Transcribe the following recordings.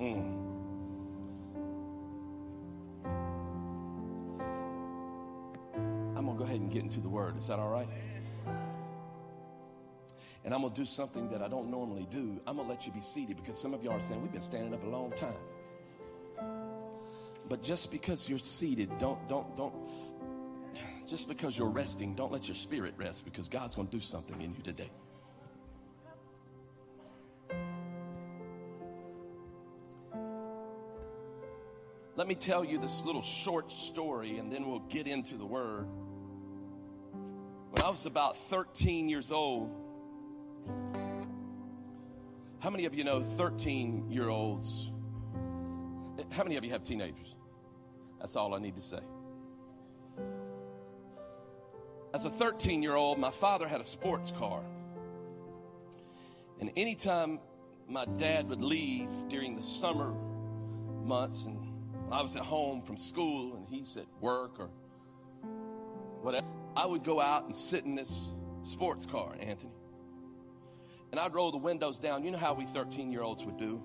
Mm. I'm going to go ahead and get into the word. Is that all right? And I'm going to do something that I don't normally do. I'm going to let you be seated because some of y'all are saying, We've been standing up a long time. But just because you're seated, don't, don't, don't, just because you're resting, don't let your spirit rest because God's going to do something in you today. Let me tell you this little short story and then we'll get into the word. When I was about 13 years old, how many of you know 13 year olds? How many of you have teenagers? That's all I need to say. As a 13 year old, my father had a sports car. And anytime my dad would leave during the summer months and I was at home from school and he's at work or whatever, I would go out and sit in this sports car, Anthony. And I'd roll the windows down. You know how we 13 year olds would do?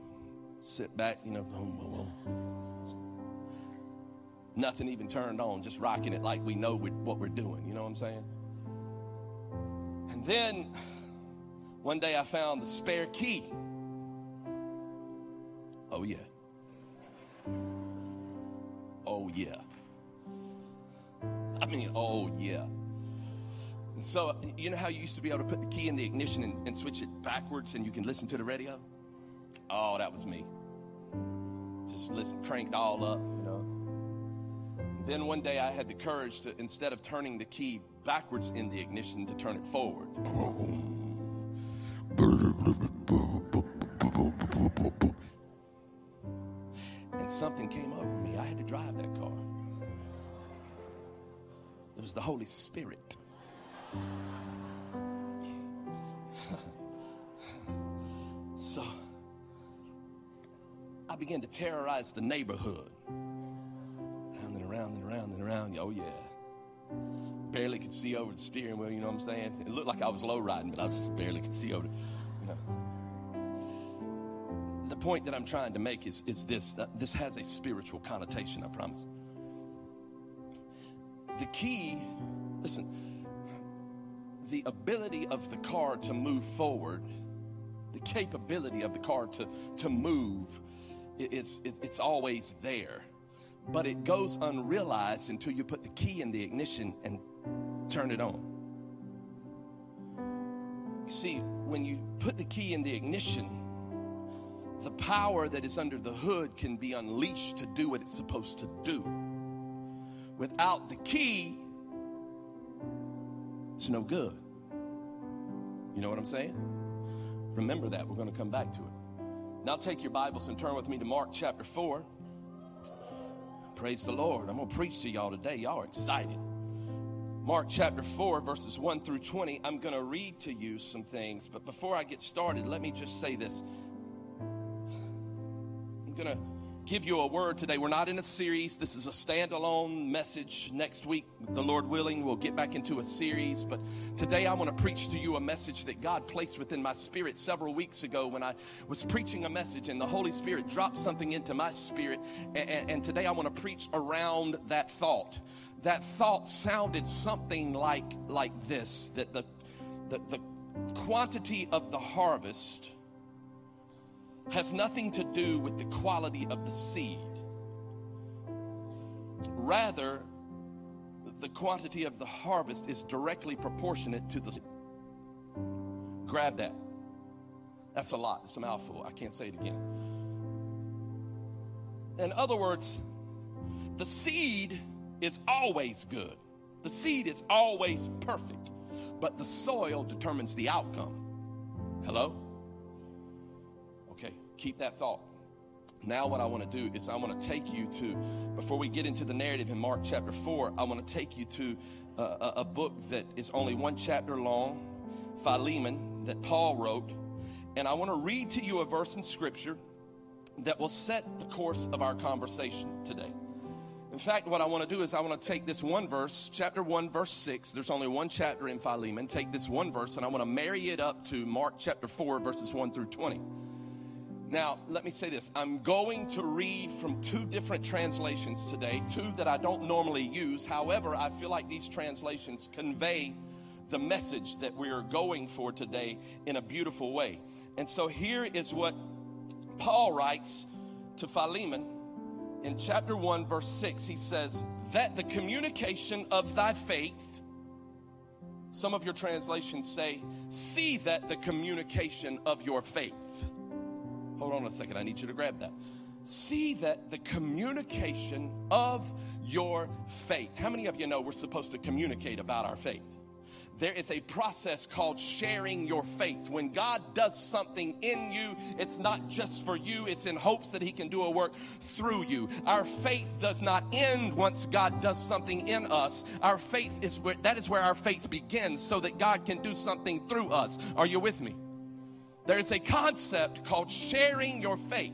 Sit back, you know, boom, boom, boom. Nothing even turned on, just rocking it like we know what we're doing. You know what I'm saying? And then one day I found the spare key. Oh, yeah. Yeah. I mean, oh, yeah. And so, you know how you used to be able to put the key in the ignition and, and switch it backwards and you can listen to the radio? Oh, that was me. Just listen, cranked all up, you know. And then one day I had the courage to, instead of turning the key backwards in the ignition, to turn it forwards. And something came over me. I had to drive that car. It was the Holy Spirit. so I began to terrorize the neighborhood. Round and around and around and around. Oh, yeah. Barely could see over the steering wheel, you know what I'm saying? It looked like I was low riding, but I was just barely could see over, you know the point that I'm trying to make is, is this uh, this has a spiritual connotation, I promise. The key, listen, the ability of the car to move forward, the capability of the car to, to move, is, it's always there. But it goes unrealized until you put the key in the ignition and turn it on. You see, when you put the key in the ignition, the power that is under the hood can be unleashed to do what it's supposed to do. Without the key, it's no good. You know what I'm saying? Remember that. We're going to come back to it. Now take your Bibles and turn with me to Mark chapter 4. Praise the Lord. I'm going to preach to y'all today. Y'all are excited. Mark chapter 4, verses 1 through 20. I'm going to read to you some things, but before I get started, let me just say this. Going to give you a word today. We're not in a series. This is a standalone message. Next week, the Lord willing, we'll get back into a series. But today I want to preach to you a message that God placed within my spirit several weeks ago when I was preaching a message and the Holy Spirit dropped something into my spirit. And, and, and today I want to preach around that thought. That thought sounded something like, like this that the, the, the quantity of the harvest has nothing to do with the quality of the seed. Rather, the quantity of the harvest is directly proportionate to the. Grab that. That's a lot. It's a mouthful. I can't say it again. In other words, the seed is always good, the seed is always perfect, but the soil determines the outcome. Hello? Keep that thought. Now, what I want to do is I want to take you to, before we get into the narrative in Mark chapter 4, I want to take you to uh, a, a book that is only one chapter long, Philemon, that Paul wrote. And I want to read to you a verse in Scripture that will set the course of our conversation today. In fact, what I want to do is I want to take this one verse, chapter 1, verse 6. There's only one chapter in Philemon. Take this one verse and I want to marry it up to Mark chapter 4, verses 1 through 20. Now, let me say this. I'm going to read from two different translations today, two that I don't normally use. However, I feel like these translations convey the message that we're going for today in a beautiful way. And so here is what Paul writes to Philemon in chapter 1, verse 6. He says, That the communication of thy faith, some of your translations say, See that the communication of your faith Hold on a second. I need you to grab that. See that the communication of your faith. How many of you know we're supposed to communicate about our faith? there is a process called sharing your faith. When God does something in you, it's not just for you, it's in hopes that He can do a work through you. Our faith does not end once God does something in us. Our faith is where that is where our faith begins so that God can do something through us. Are you with me? There is a concept called sharing your faith.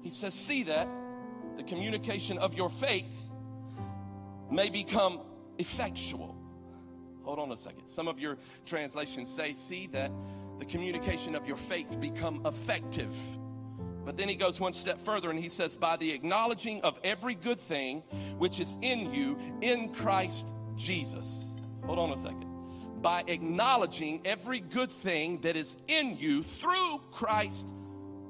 He says, See that the communication of your faith may become effectual. Hold on a second. Some of your translations say, See that the communication of your faith become effective. But then he goes one step further and he says, By the acknowledging of every good thing which is in you in Christ Jesus. Hold on a second by acknowledging every good thing that is in you through Christ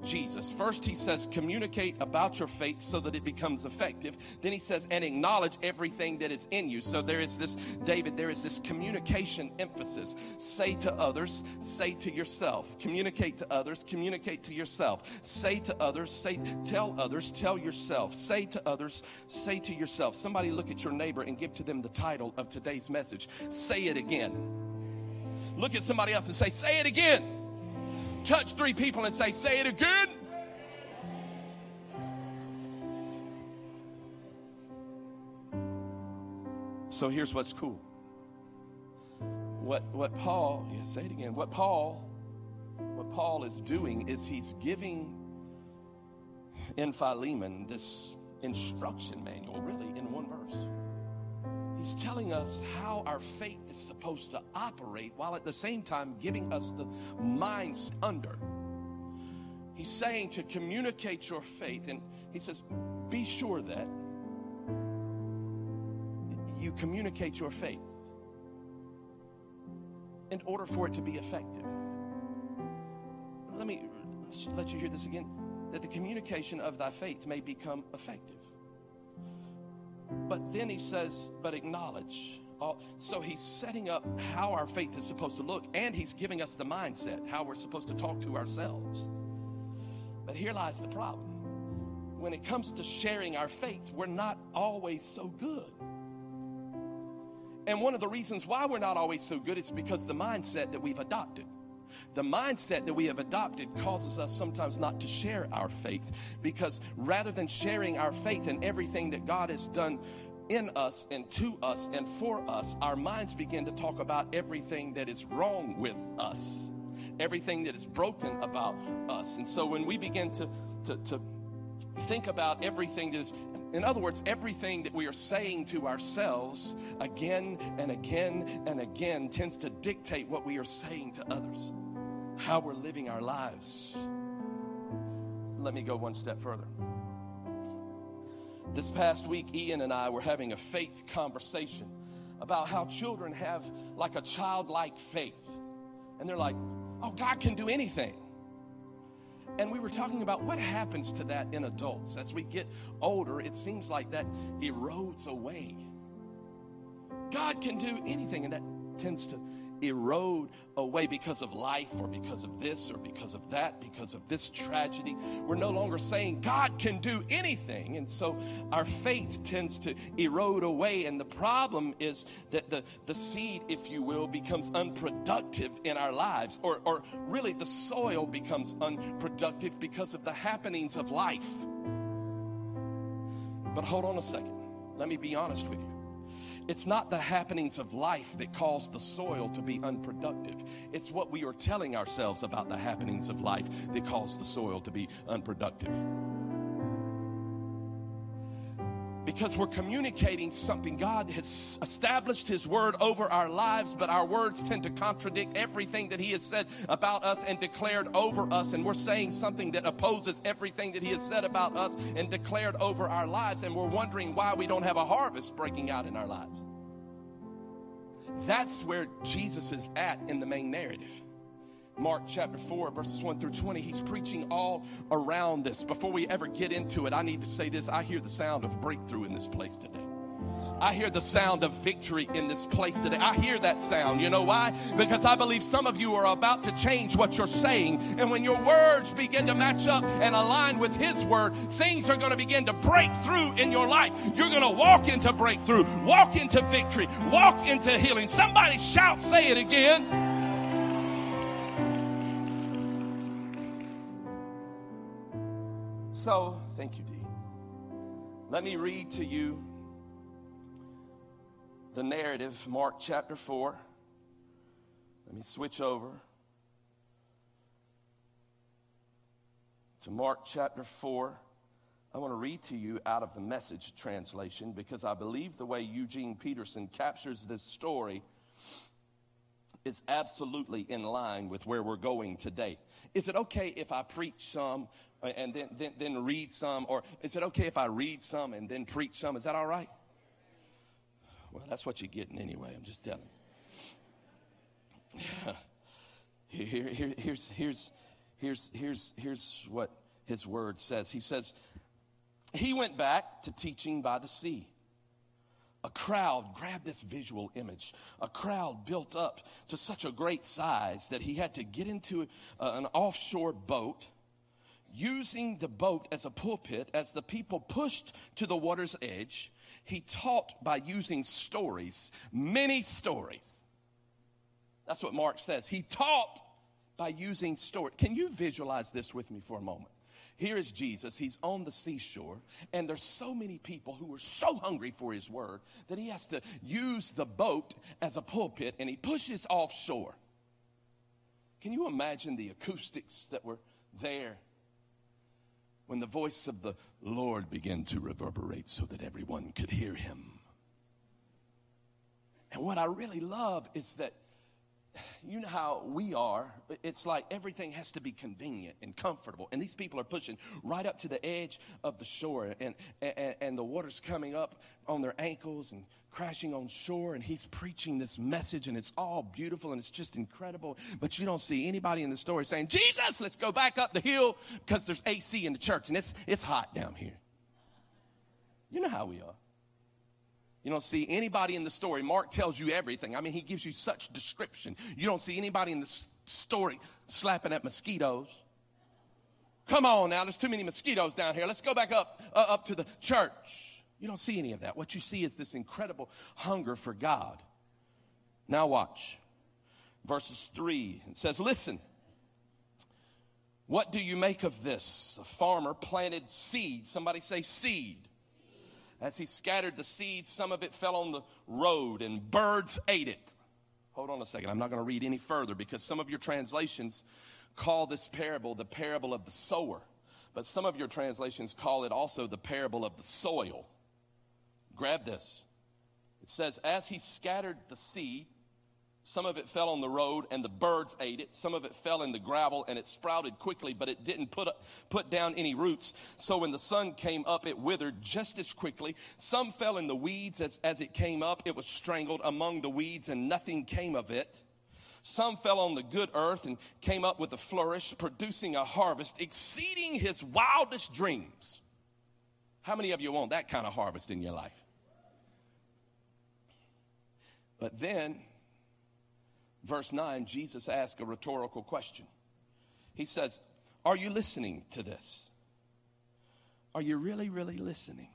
Jesus. First, he says, communicate about your faith so that it becomes effective. Then he says, and acknowledge everything that is in you. So there is this, David, there is this communication emphasis. Say to others, say to yourself. Communicate to others, communicate to yourself. Say to others, say, tell others, tell yourself. Say to others, say to yourself. Somebody look at your neighbor and give to them the title of today's message. Say it again. Look at somebody else and say, say it again touch three people and say, Say it again. So here's what's cool. What, what Paul, yeah, say it again. What Paul, what Paul is doing is he's giving in Philemon this instruction manual, really, in one verse. He's telling us how our faith is supposed to operate while at the same time giving us the minds under. He's saying to communicate your faith, and he says, be sure that you communicate your faith in order for it to be effective. Let me let you hear this again that the communication of thy faith may become effective. But then he says, but acknowledge. So he's setting up how our faith is supposed to look, and he's giving us the mindset, how we're supposed to talk to ourselves. But here lies the problem. When it comes to sharing our faith, we're not always so good. And one of the reasons why we're not always so good is because the mindset that we've adopted. The mindset that we have adopted causes us sometimes not to share our faith because rather than sharing our faith and everything that God has done in us and to us and for us, our minds begin to talk about everything that is wrong with us, everything that is broken about us. And so when we begin to, to, to think about everything that is in other words, everything that we are saying to ourselves again and again and again tends to dictate what we are saying to others how we're living our lives. Let me go one step further. This past week, Ian and I were having a faith conversation about how children have like a childlike faith. And they're like, oh, God can do anything. And we were talking about what happens to that in adults. As we get older, it seems like that erodes away. God can do anything, and that tends to erode away because of life or because of this or because of that, because of this tragedy. We're no longer saying God can do anything. And so our faith tends to erode away. And the problem is that the, the seed, if you will, becomes unproductive in our lives, or, or really the soil becomes unproductive because of the happenings of life. But hold on a second. Let me be honest with you. It's not the happenings of life that cause the soil to be unproductive. It's what we are telling ourselves about the happenings of life that cause the soil to be unproductive. Because we're communicating something. God has established His word over our lives, but our words tend to contradict everything that He has said about us and declared over us. And we're saying something that opposes everything that He has said about us and declared over our lives. And we're wondering why we don't have a harvest breaking out in our lives. That's where Jesus is at in the main narrative. Mark chapter 4, verses 1 through 20. He's preaching all around this. Before we ever get into it, I need to say this. I hear the sound of breakthrough in this place today. I hear the sound of victory in this place today. I hear that sound. You know why? Because I believe some of you are about to change what you're saying. And when your words begin to match up and align with His word, things are going to begin to break through in your life. You're going to walk into breakthrough, walk into victory, walk into healing. Somebody shout, say it again. So, thank you, Dee. Let me read to you the narrative, Mark chapter 4. Let me switch over to Mark chapter 4. I want to read to you out of the message translation because I believe the way Eugene Peterson captures this story is absolutely in line with where we're going today. Is it okay if I preach some and then, then, then read some? Or is it okay if I read some and then preach some? Is that all right? Well, that's what you're getting anyway. I'm just telling you. Here, here, here's, here's, here's, here's, here's what his word says. He says, He went back to teaching by the sea a crowd, grab this visual image, a crowd built up to such a great size that he had to get into uh, an offshore boat, using the boat as a pulpit as the people pushed to the water's edge. He taught by using stories, many stories. That's what Mark says. He taught by using stories. Can you visualize this with me for a moment? Here is Jesus. He's on the seashore, and there's so many people who are so hungry for his word that he has to use the boat as a pulpit and he pushes offshore. Can you imagine the acoustics that were there when the voice of the Lord began to reverberate so that everyone could hear him? And what I really love is that you know how we are. It's like everything has to be convenient and comfortable. And these people are pushing right up to the edge of the shore, and, and, and the water's coming up on their ankles and crashing on shore. And he's preaching this message, and it's all beautiful and it's just incredible. But you don't see anybody in the story saying, Jesus, let's go back up the hill because there's AC in the church and it's, it's hot down here. You know how we are. You don't see anybody in the story. Mark tells you everything. I mean, he gives you such description. You don't see anybody in the story slapping at mosquitoes. Come on now, there's too many mosquitoes down here. Let's go back up uh, up to the church. You don't see any of that. What you see is this incredible hunger for God. Now watch. Verses 3. It says, "Listen. What do you make of this? A farmer planted seed. Somebody say seed as he scattered the seeds, some of it fell on the road and birds ate it. Hold on a second. I'm not going to read any further because some of your translations call this parable the parable of the sower, but some of your translations call it also the parable of the soil. Grab this. It says, As he scattered the seed, some of it fell on the road and the birds ate it. Some of it fell in the gravel and it sprouted quickly, but it didn't put, up, put down any roots. So when the sun came up, it withered just as quickly. Some fell in the weeds as, as it came up. It was strangled among the weeds and nothing came of it. Some fell on the good earth and came up with a flourish, producing a harvest exceeding his wildest dreams. How many of you want that kind of harvest in your life? But then verse 9, Jesus asks a rhetorical question. He says, Are you listening to this? Are you really, really listening?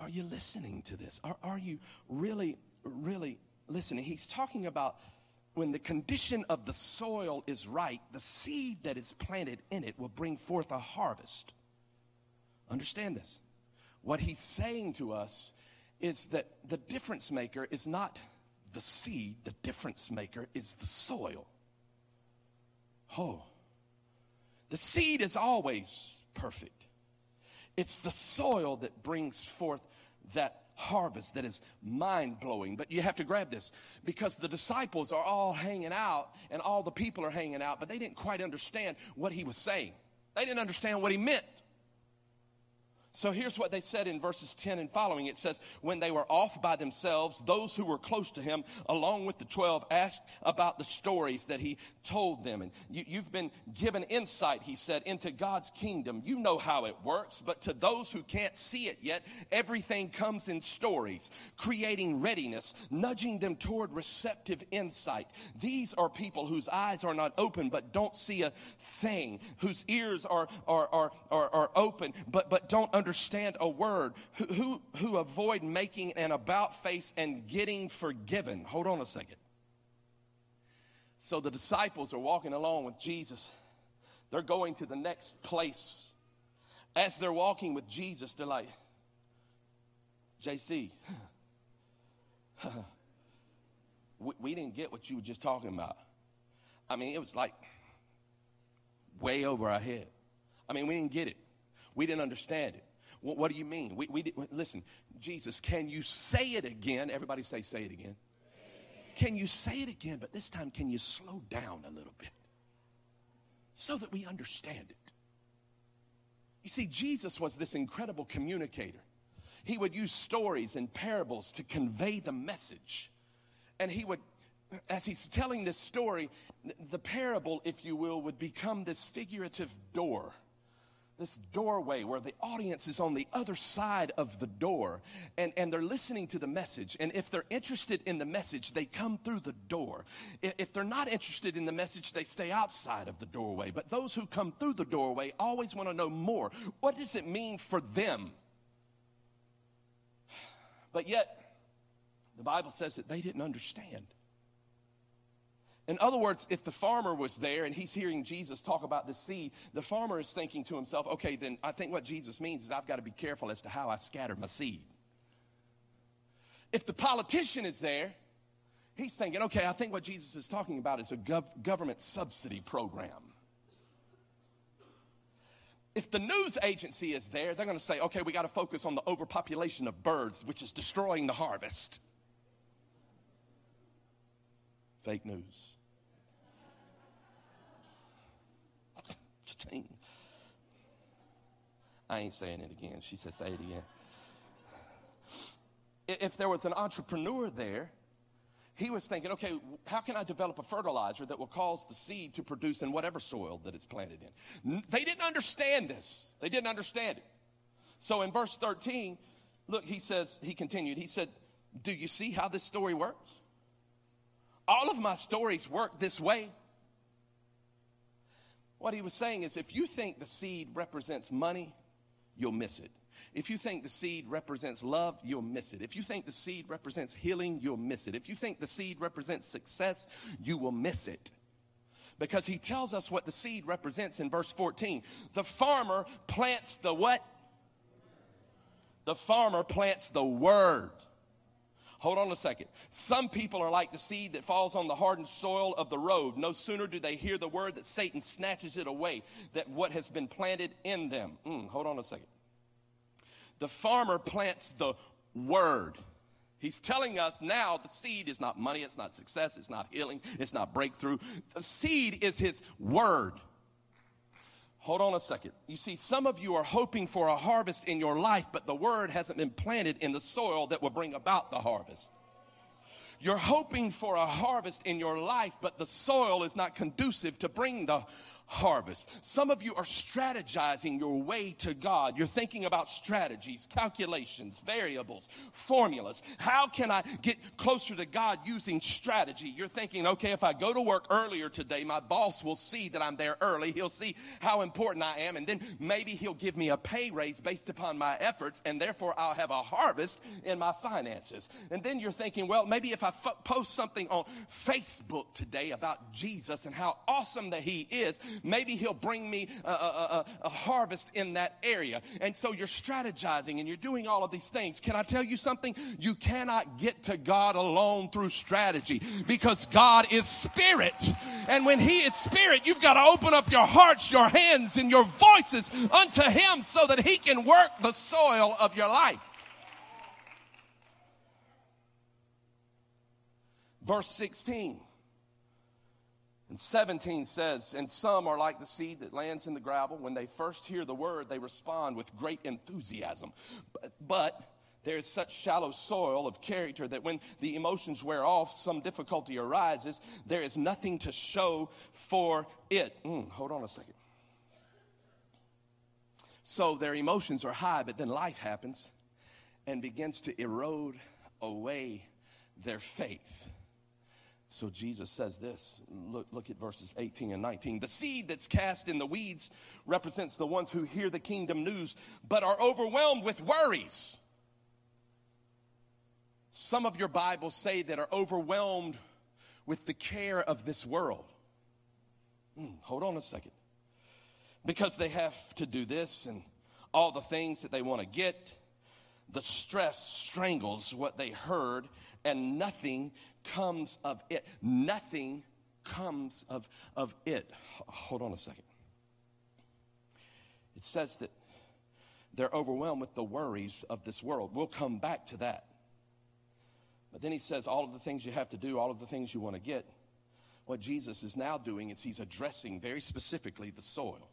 Are you listening to this? Are, are you really, really listening? He's talking about when the condition of the soil is right, the seed that is planted in it will bring forth a harvest. Understand this. What he's saying to us is that the difference maker is not the seed, the difference maker, is the soil. Oh, the seed is always perfect. It's the soil that brings forth that harvest that is mind blowing. But you have to grab this because the disciples are all hanging out and all the people are hanging out, but they didn't quite understand what he was saying. They didn't understand what he meant. So here's what they said in verses 10 and following. It says, When they were off by themselves, those who were close to him, along with the 12, asked about the stories that he told them. And you, have been given insight, he said, into God's kingdom. You know how it works, but to those who can't see it yet, everything comes in stories, creating readiness, nudging them toward receptive insight. These are people whose eyes are not open, but don't see a thing, whose ears are, are, are, are, are open, but, but don't understand understand a word, who, who, who avoid making an about face and getting forgiven. Hold on a second. So the disciples are walking along with Jesus. They're going to the next place. As they're walking with Jesus, they're like, JC, we, we didn't get what you were just talking about. I mean, it was like way over our head. I mean, we didn't get it. We didn't understand it. What, what do you mean? We, we, listen, Jesus, can you say it again? Everybody say, say it again. Can you say it again? But this time, can you slow down a little bit so that we understand it? You see, Jesus was this incredible communicator. He would use stories and parables to convey the message. And he would, as he's telling this story, the parable, if you will, would become this figurative door this doorway where the audience is on the other side of the door and, and they're listening to the message. And if they're interested in the message, they come through the door. If they're not interested in the message, they stay outside of the doorway. But those who come through the doorway always want to know more. What does it mean for them? But yet, the Bible says that they didn't understand. In other words, if the farmer was there and he's hearing Jesus talk about the seed, the farmer is thinking to himself, okay, then I think what Jesus means is I've got to be careful as to how I scatter my seed. If the politician is there, he's thinking, okay, I think what Jesus is talking about is a gov- government subsidy program. If the news agency is there, they're going to say, okay, we got to focus on the overpopulation of birds, which is destroying the harvest. Fake news. I ain't saying it again. She said, say it again. If there was an entrepreneur there, he was thinking, okay, how can I develop a fertilizer that will cause the seed to produce in whatever soil that it's planted in? They didn't understand this. They didn't understand it. So in verse 13, look, he says, he continued, he said, Do you see how this story works? All of my stories work this way. What he was saying is if you think the seed represents money, you'll miss it. If you think the seed represents love, you'll miss it. If you think the seed represents healing, you'll miss it. If you think the seed represents success, you will miss it. Because he tells us what the seed represents in verse 14. The farmer plants the what? The farmer plants the word. Hold on a second. Some people are like the seed that falls on the hardened soil of the road. No sooner do they hear the word that Satan snatches it away, that what has been planted in them. Mm, hold on a second. The farmer plants the word. He's telling us now the seed is not money, it's not success, it's not healing, it's not breakthrough. The seed is his word. Hold on a second. You see, some of you are hoping for a harvest in your life, but the word hasn't been planted in the soil that will bring about the harvest. You're hoping for a harvest in your life, but the soil is not conducive to bring the harvest. Some of you are strategizing your way to God. You're thinking about strategies, calculations, variables, formulas. How can I get closer to God using strategy? You're thinking, okay, if I go to work earlier today, my boss will see that I'm there early. He'll see how important I am, and then maybe he'll give me a pay raise based upon my efforts, and therefore I'll have a harvest in my finances. And then you're thinking, well, maybe if I f- post something on Facebook today about Jesus and how awesome that he is, maybe he'll bring me a, a, a, a harvest in that area. And so you're strategizing and you're doing all of these things. Can I tell you something? You cannot get to God alone through strategy because God is spirit. And when he is spirit, you've got to open up your hearts, your hands, and your voices unto him so that he can work the soil of your life. Verse 16 and 17 says, And some are like the seed that lands in the gravel. When they first hear the word, they respond with great enthusiasm. But, but there is such shallow soil of character that when the emotions wear off, some difficulty arises. There is nothing to show for it. Mm, hold on a second. So their emotions are high, but then life happens and begins to erode away their faith. So Jesus says this. Look, look at verses 18 and 19. The seed that's cast in the weeds represents the ones who hear the kingdom news but are overwhelmed with worries. Some of your Bibles say that are overwhelmed with the care of this world. Hmm, hold on a second. Because they have to do this and all the things that they want to get, the stress strangles what they heard, and nothing comes of it. Nothing comes of, of it. Hold on a second. It says that they're overwhelmed with the worries of this world. We'll come back to that. But then he says, all of the things you have to do, all of the things you want to get. What Jesus is now doing is he's addressing very specifically the soil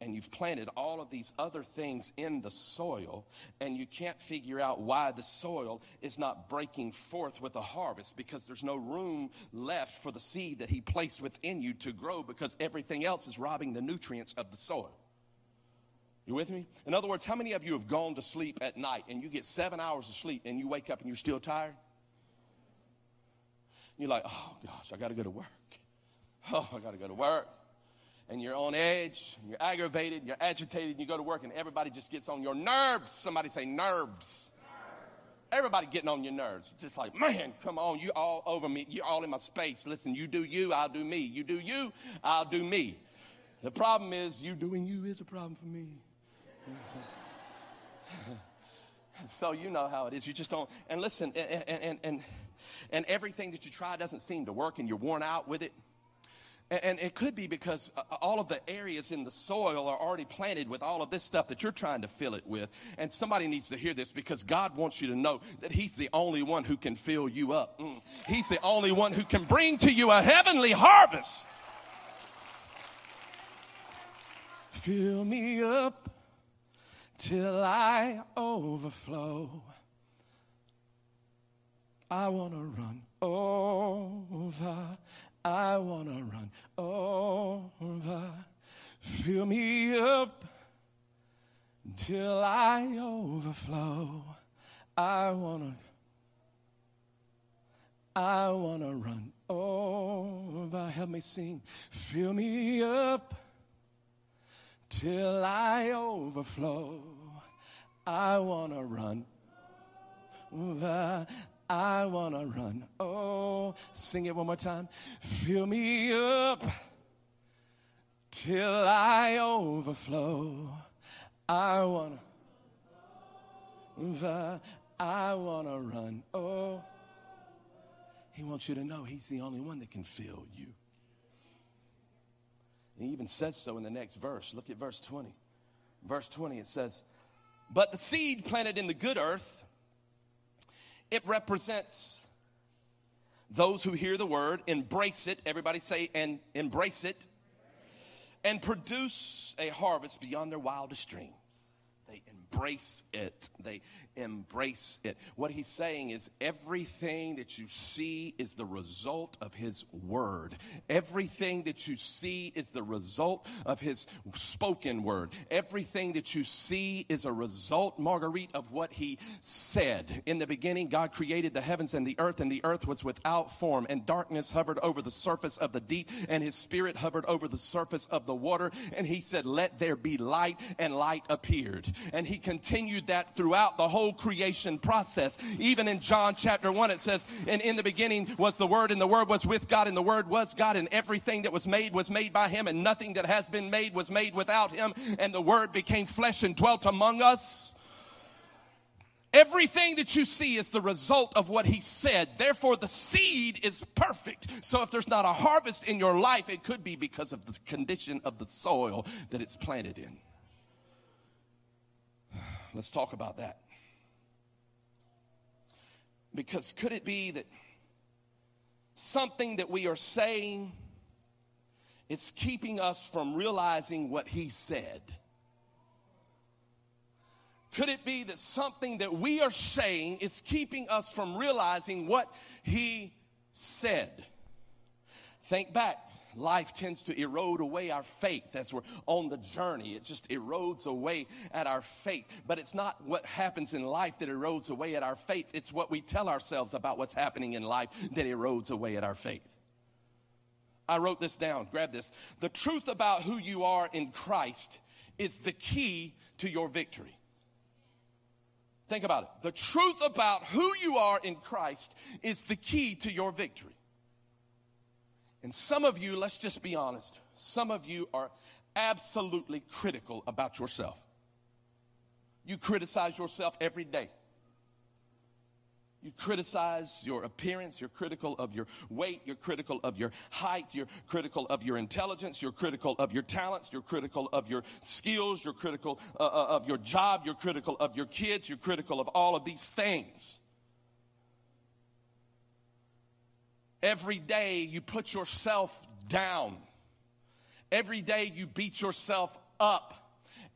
and you've planted all of these other things in the soil, and you can't figure out why the soil is not breaking forth with a harvest because there's no room left for the seed that He placed within you to grow because everything else is robbing the nutrients of the soil. You with me? In other words, how many of you have gone to sleep at night and you get seven hours of sleep and you wake up and you're still tired? You're like, oh gosh, I got to go to work. Oh, I got to go to work and you're on edge, you're aggravated, you're agitated, and you go to work and everybody just gets on your nerves. Somebody say nerves. Everybody getting on your nerves. Just like, man, come on, you all over me. You're all in my space. Listen, you do you, I'll do me. You do you, I'll do me. The problem is, you doing you is a problem for me. so you know how it is. You just don't. And listen, and, and, and, and everything that you try doesn't seem to work, and you're worn out with it. And it could be because uh, all of the areas in the soil are already planted with all of this stuff that you're trying to fill it with. And somebody needs to hear this because God wants you to know that He's the only one who can fill you up. Mm. He's the only one who can bring to you a heavenly harvest. Fill me up till I overflow. I want to run over I want to run over. Fill me up till I overflow. I want to. I want to run over. Help me sing. Fill me up till I overflow. I want to run over. I want to run. Oh, sing it one more time. Fill me up till I overflow. I want to. I want to run. Oh, he wants you to know he's the only one that can fill you. He even says so in the next verse. Look at verse 20. Verse 20, it says, But the seed planted in the good earth it represents those who hear the word, embrace it. Everybody say, and embrace it. And produce a harvest beyond their wildest dreams. Embrace it. They embrace it. What he's saying is everything that you see is the result of his word. Everything that you see is the result of his spoken word. Everything that you see is a result, Marguerite, of what he said. In the beginning, God created the heavens and the earth, and the earth was without form, and darkness hovered over the surface of the deep, and his spirit hovered over the surface of the water. And he said, Let there be light, and light appeared. And he continued that throughout the whole creation process. Even in John chapter 1, it says, And in the beginning was the Word, and the Word was with God, and the Word was God, and everything that was made was made by him, and nothing that has been made was made without him. And the Word became flesh and dwelt among us. Everything that you see is the result of what he said. Therefore, the seed is perfect. So if there's not a harvest in your life, it could be because of the condition of the soil that it's planted in. Let's talk about that. Because could it be that something that we are saying is keeping us from realizing what he said? Could it be that something that we are saying is keeping us from realizing what he said? Think back. Life tends to erode away our faith as we're on the journey. It just erodes away at our faith. But it's not what happens in life that erodes away at our faith. It's what we tell ourselves about what's happening in life that erodes away at our faith. I wrote this down. Grab this. The truth about who you are in Christ is the key to your victory. Think about it. The truth about who you are in Christ is the key to your victory. And some of you, let's just be honest, some of you are absolutely critical about yourself. You criticize yourself every day. You criticize your appearance, you're critical of your weight, you're critical of your height, you're critical of your intelligence, you're critical of your talents, you're critical of your skills, you're critical uh, uh, of your job, you're critical of your kids, you're critical of all of these things. Every day you put yourself down. Every day you beat yourself up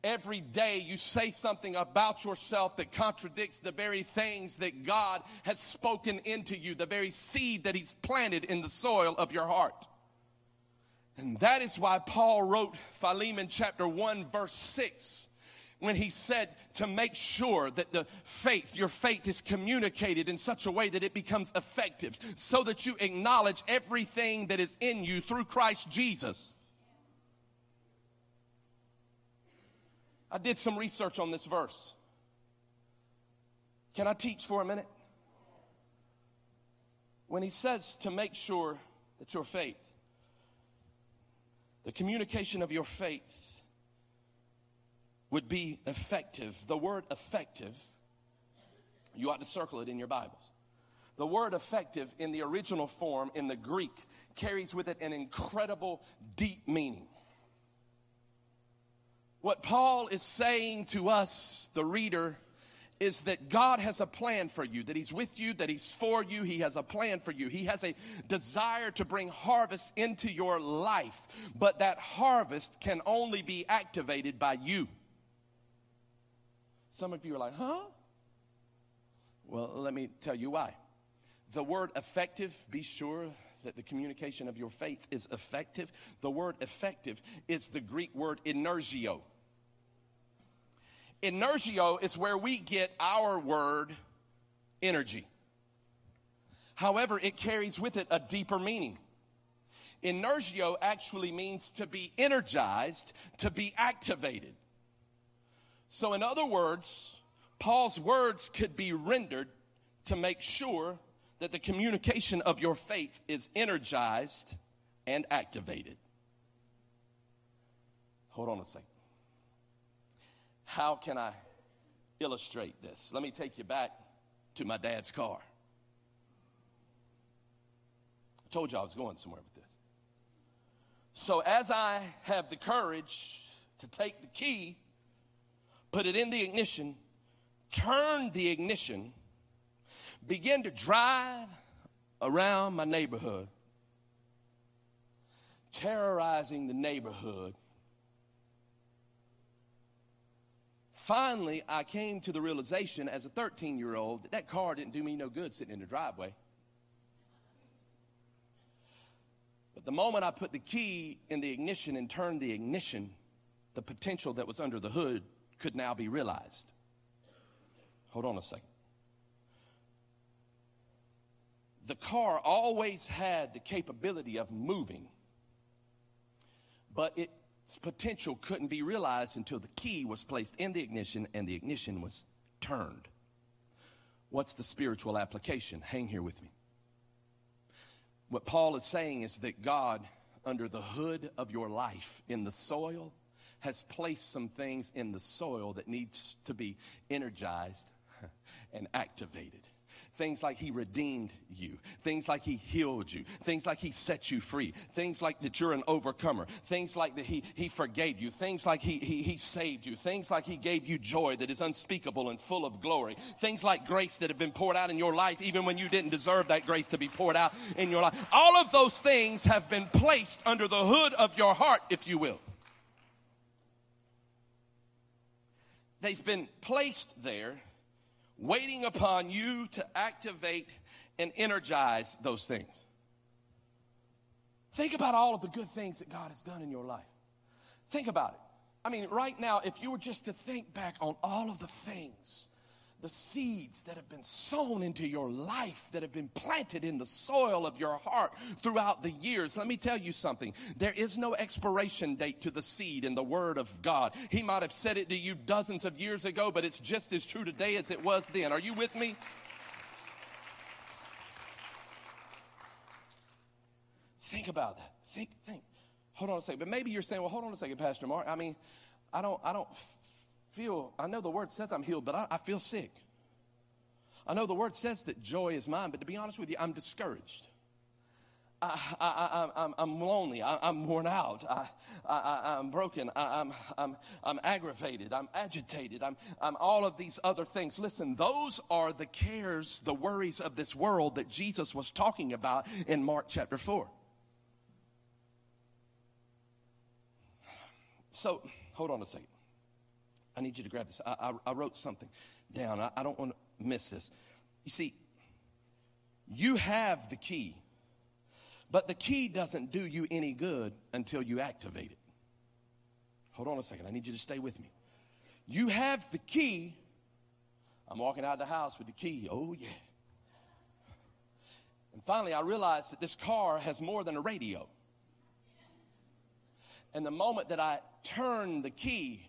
every day you say something about yourself that contradicts the very things that God has spoken into you, the very seed that He's planted in the soil of your heart. And that is why Paul wrote Philemon chapter 1, verse 6 when he said to make sure that the faith, your faith is communicated in such a way that it becomes effective so that you acknowledge everything that is in you through Christ Jesus. I did some research on this verse. Can I teach for a minute? When he says to make sure that your faith, the communication of your faith would be effective, the word effective, you ought to circle it in your Bibles. The word effective in the original form in the Greek carries with it an incredible deep meaning. What Paul is saying to us, the reader, is that God has a plan for you, that He's with you, that He's for you. He has a plan for you. He has a desire to bring harvest into your life, but that harvest can only be activated by you. Some of you are like, huh? Well, let me tell you why. The word effective, be sure that the communication of your faith is effective. The word effective is the Greek word energio. Energio is where we get our word energy. However, it carries with it a deeper meaning. Energio actually means to be energized, to be activated. So, in other words, Paul's words could be rendered to make sure that the communication of your faith is energized and activated. Hold on a second. How can I illustrate this? Let me take you back to my dad's car. I told you I was going somewhere with this. So, as I have the courage to take the key, put it in the ignition, turn the ignition, begin to drive around my neighborhood, terrorizing the neighborhood Finally, I came to the realization as a 13 year old that that car didn't do me no good sitting in the driveway. But the moment I put the key in the ignition and turned the ignition, the potential that was under the hood could now be realized. Hold on a second. The car always had the capability of moving, but its potential couldn't be realized until the key was placed in the ignition and the ignition was turned. What's the spiritual application? Hang here with me. What Paul is saying is that God, under the hood of your life in the soil, has placed some things in the soil that needs to be energized and activated. Things like he redeemed you. Things like he healed you. Things like he set you free. Things like that you're an overcomer. Things like that he, he forgave you. Things like he, he, he saved you. Things like he gave you joy that is unspeakable and full of glory. Things like grace that have been poured out in your life even when you didn't deserve that grace to be poured out in your life. All of those things have been placed under the hood of your heart, if you will. They've been placed there waiting upon you to activate and energize those things. Think about all of the good things that God has done in your life. Think about it. I mean, right now, if you were just to think back on all of the things the seeds that have been sown into your life, that have been planted in the soil of your heart throughout the years. Let me tell you something. There is no expiration date to the seed in the Word of God. He might have said it to you dozens of years ago, but it's just as true today as it was then. Are you with me? Think about that. Think, think. Hold on a second. But maybe you're saying, well, hold on a second, Pastor Mark. I mean, I don't, I don't feel, I know the word says I'm healed, but I, I feel sick. I know the word says that joy is mine, but to be honest with you, I'm discouraged. I, I, I, I'm I'm lonely. I, am worn out. I, I, am broken. I, am I'm, I'm aggravated. I'm agitated. I'm, I'm all of these other things. Listen, those are the cares, the worries of this world that Jesus was talking about in Mark chapter 4. So, hold on a second. I need you to grab this. I, I, I wrote something down. I, I don't want to miss this. You see, you have the key, but the key doesn't do you any good until you activate it. Hold on a second. I need you to stay with me. You have the key. I'm walking out of the house with the key. Oh, yeah. And finally, I realized that this car has more than a radio. And the moment that I turn the key,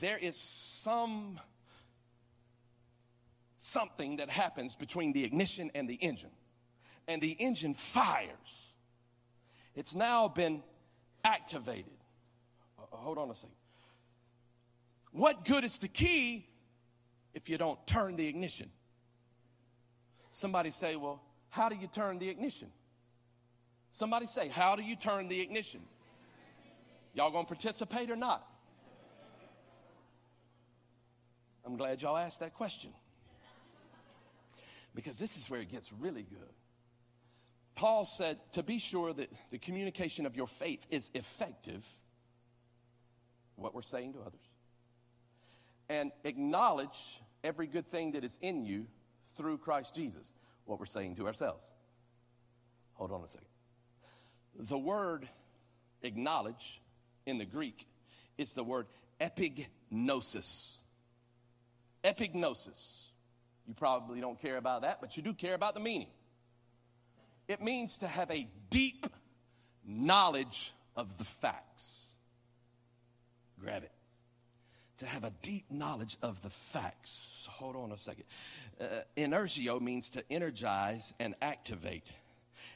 there is some something that happens between the ignition and the engine. And the engine fires. It's now been activated. Uh, uh, hold on a second. What good is the key if you don't turn the ignition? Somebody say, Well, how do you turn the ignition? Somebody say, How do you turn the ignition? Y'all gonna participate or not? I'm glad y'all asked that question. Because this is where it gets really good. Paul said to be sure that the communication of your faith is effective, what we're saying to others, and acknowledge every good thing that is in you through Christ Jesus, what we're saying to ourselves. Hold on a second. The word acknowledge in the Greek is the word epignosis. Epignosis. You probably don't care about that, but you do care about the meaning. It means to have a deep knowledge of the facts. Grab it. To have a deep knowledge of the facts. Hold on a second. Uh, energio means to energize and activate.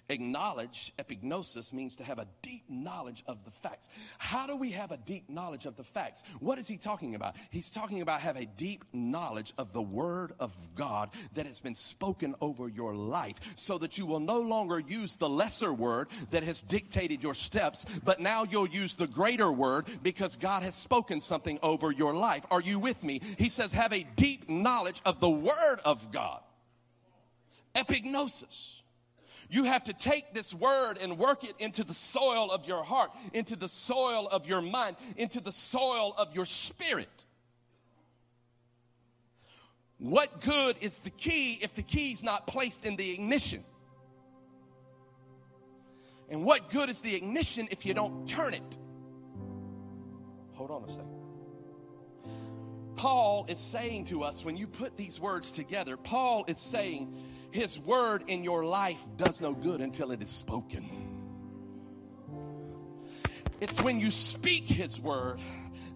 Acknowledge, epignosis, means to have a deep knowledge of the facts. How do we have a deep knowledge of the facts? What is he talking about? He's talking about have a deep knowledge of the word of God that has been spoken over your life so that you will no longer use the lesser word that has dictated your steps, but now you'll use the greater word because God has spoken something over your life. Are you with me? He says have a deep knowledge of the word of God. Epignosis. You have to take this word and work it into the soil of your heart, into the soil of your mind, into the soil of your spirit. What good is the key if the key's not placed in the ignition? And what good is the ignition if you don't turn it? Hold on a second. Paul is saying to us, when you put these words together, Paul is saying his word in your life does no good until it is spoken. It's when you speak His word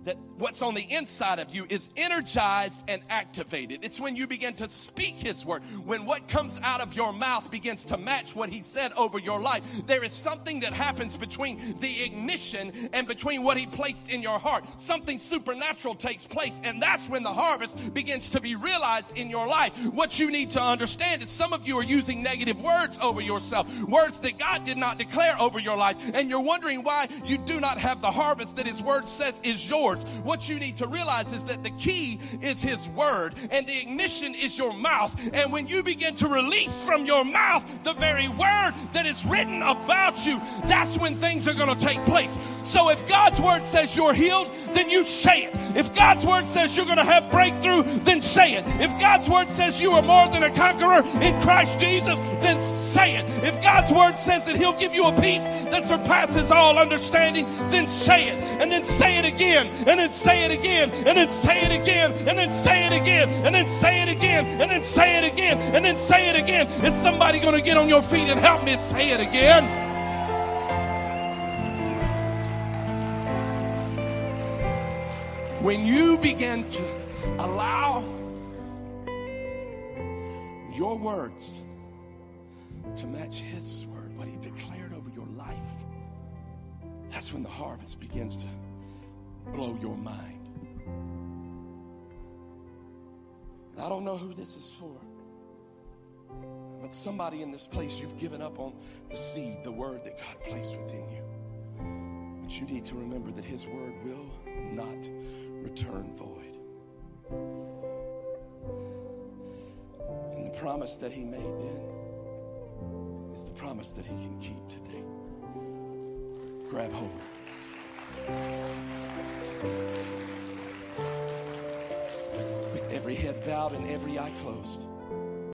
that what's on the inside of you is energized and activated. It's when you begin to speak His word, when what comes out of your mouth begins to match what He said over your life. There is something that happens between the ignition and between what He placed in your heart. Something supernatural takes place, and that's when the harvest begins to be realized in your life. What you need to understand is some of you are using negative words over yourself, words that God did not declare over your life, and you're wondering why you do not have the harvest that His word says is yours. What you need to realize is that the key is His Word and the ignition is your mouth. And when you begin to release from your mouth the very word that is written about you, that's when things are going to take place. So if God's Word says you're healed, then you say it. If God's Word says you're going to have breakthrough, then say it. If God's Word says you are more than a conqueror in Christ Jesus, then say it. If God's Word says that He'll give you a peace that surpasses all understanding, then say it. And then say it again and then say it again, and then say it again, and then say it again, and then say it again, and then say it again, and then say it again. Is somebody going to get on your feet and help me say it again? When you begin to allow your words to match His word, what He declared over your life, that's when the harvest begins to blow your mind. I don't know who this is for. But somebody in this place, you've given up on the seed, the word that God placed within you. But you need to remember that His word will not return void. And the promise that He made then is the promise that He can keep today. Grab hold. With every head bowed and every eye closed.